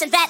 the that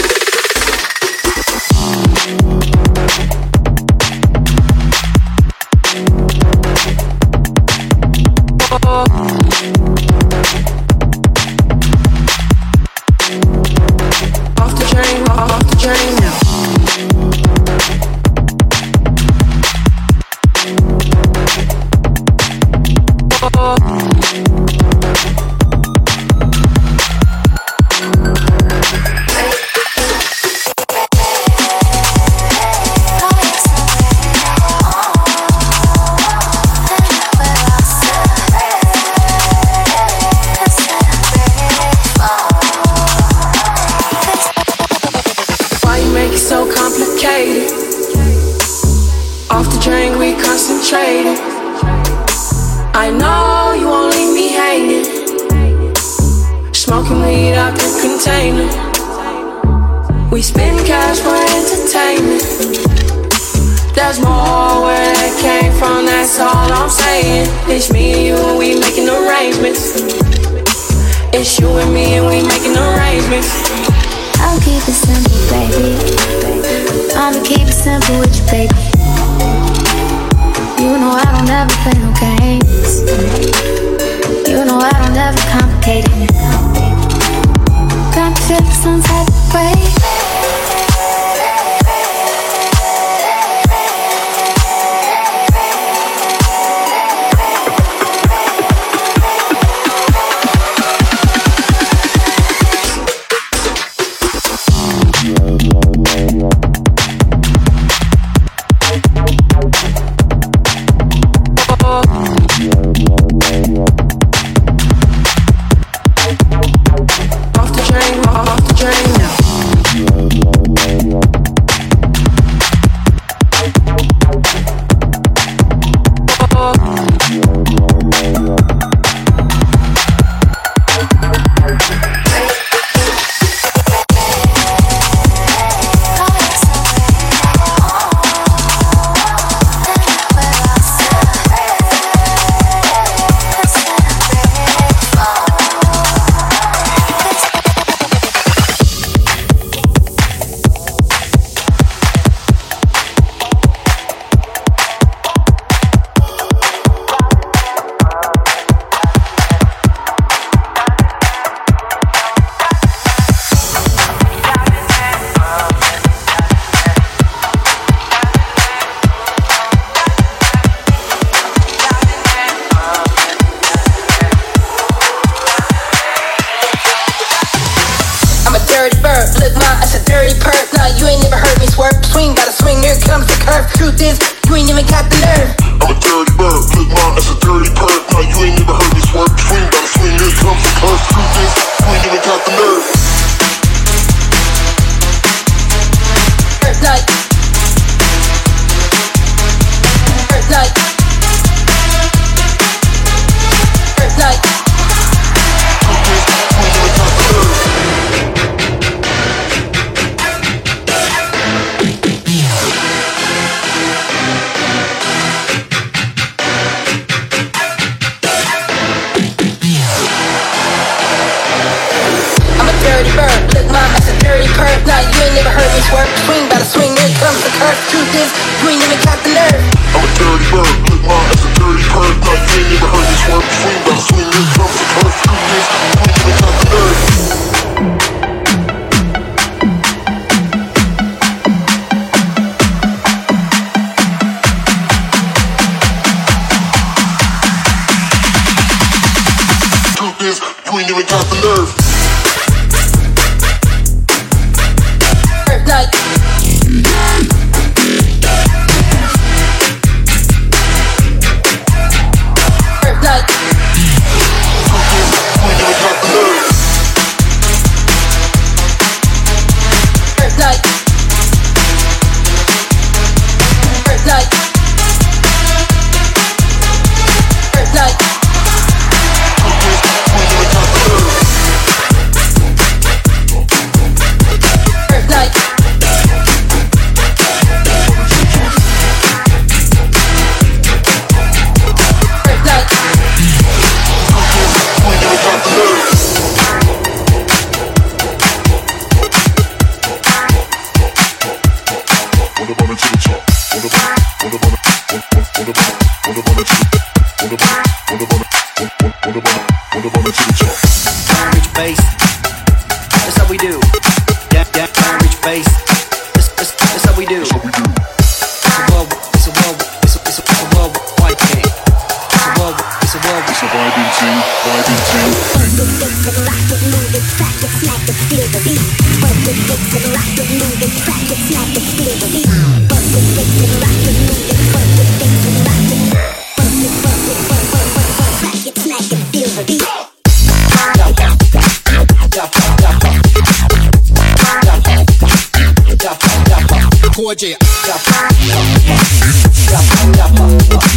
It's a vibing thing, vibing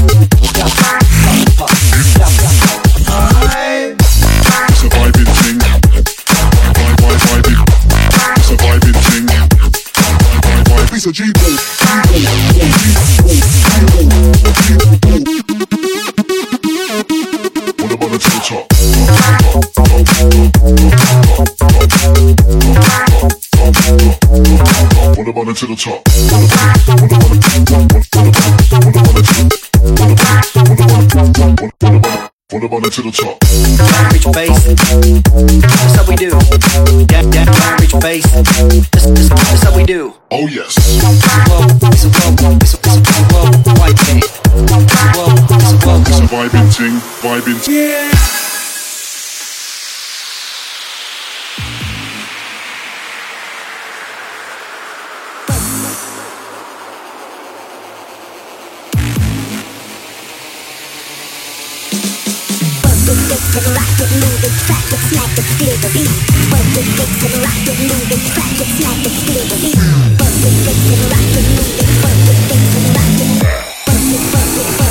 thing. Vibe. It's a G-Boat. What about it to the top? What about it to the top? What about it to the top? reach base. That's how we do. Down, down, reach base. That's, that's, that's how we do. Oh yes. Whoa, it's a whoa, it's a, it's a whoa, white thing. It's a whoa, it's a whoa, It's a vibing thing, vibing thing. Work it, fix it, rock it, move it, crack it, smack it, feel the beat. Work it, fix it, rock it, move it, crack it, smack it, feel the beat. Work it, fix it, rock it, move it, work it, fix it, rock it. Work it, work it, work, work,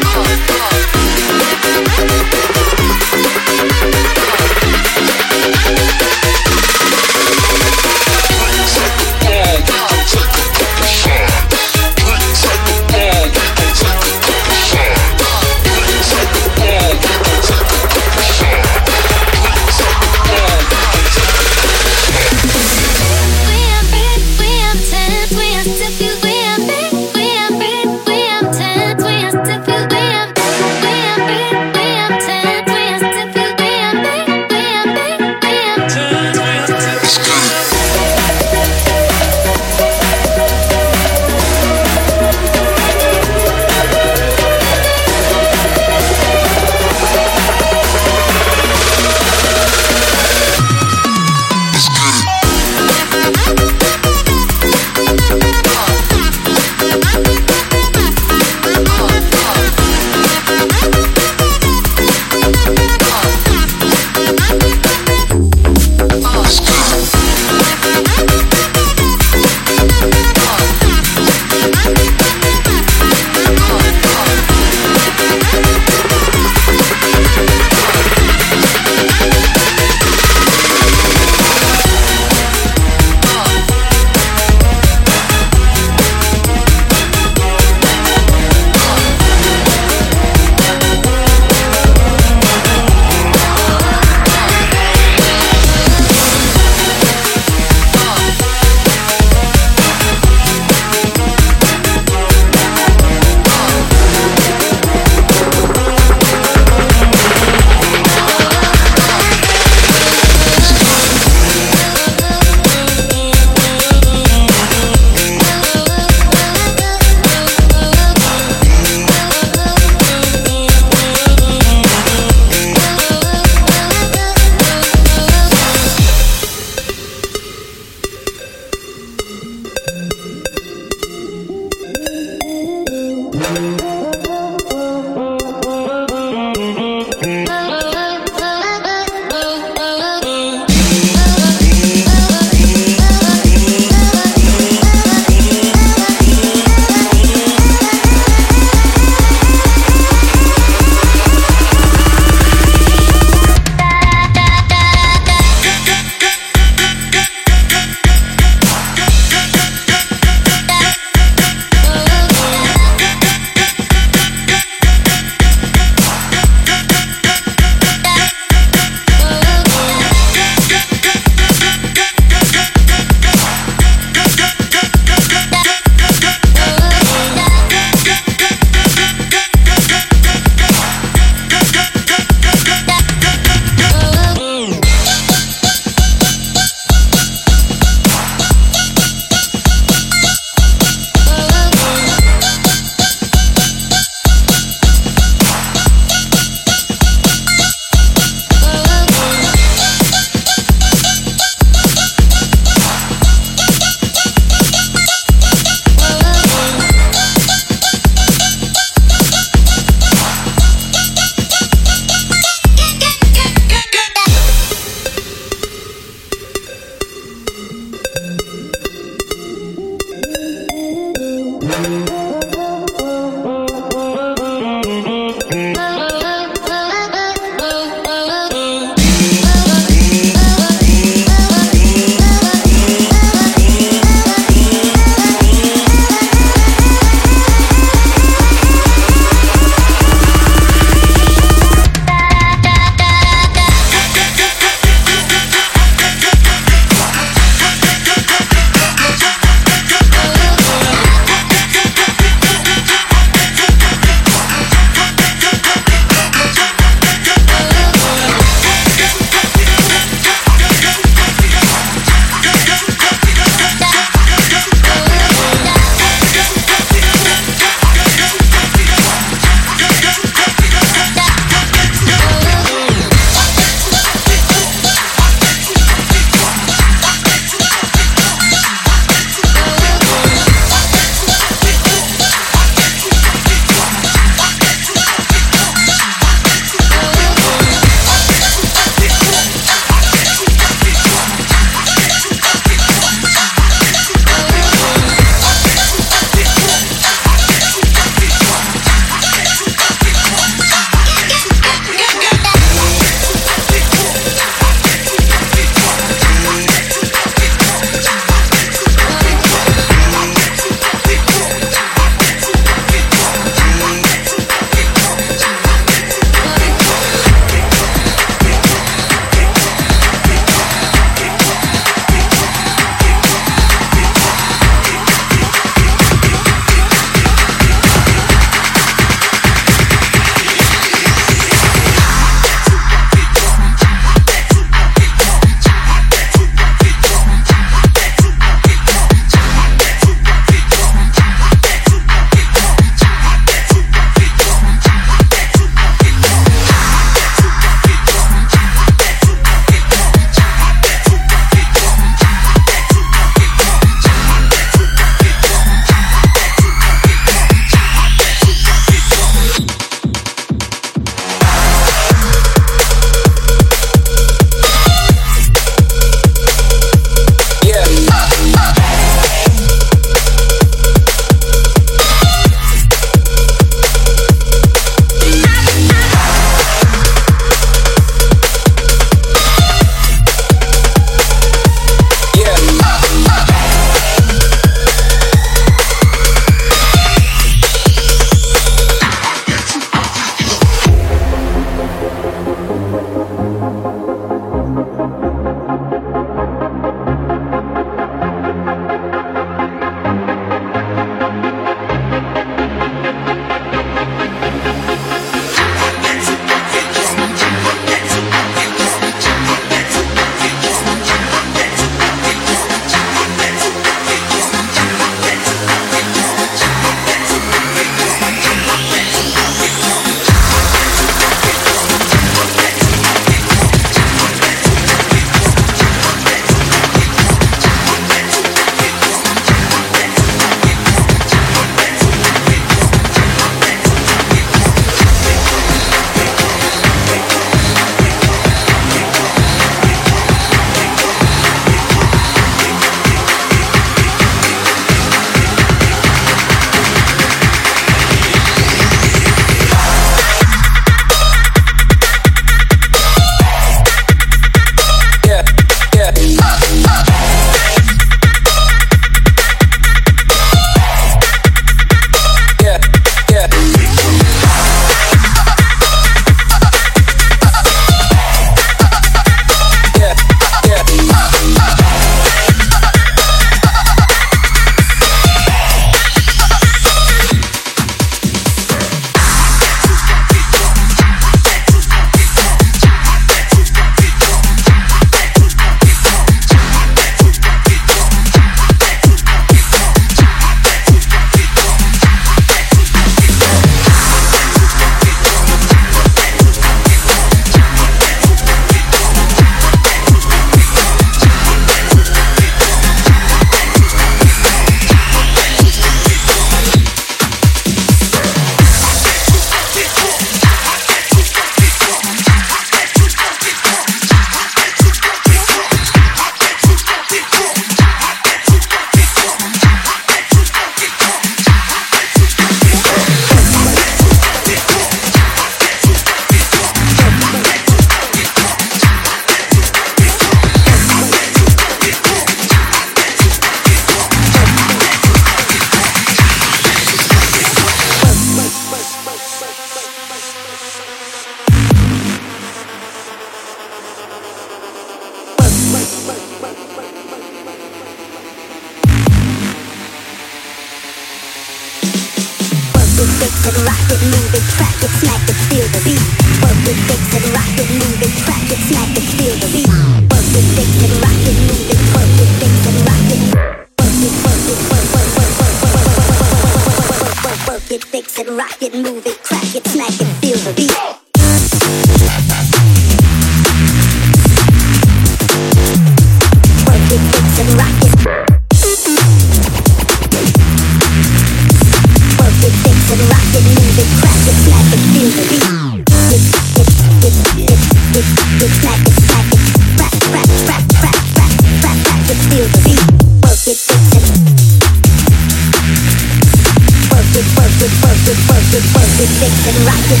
with six and rock with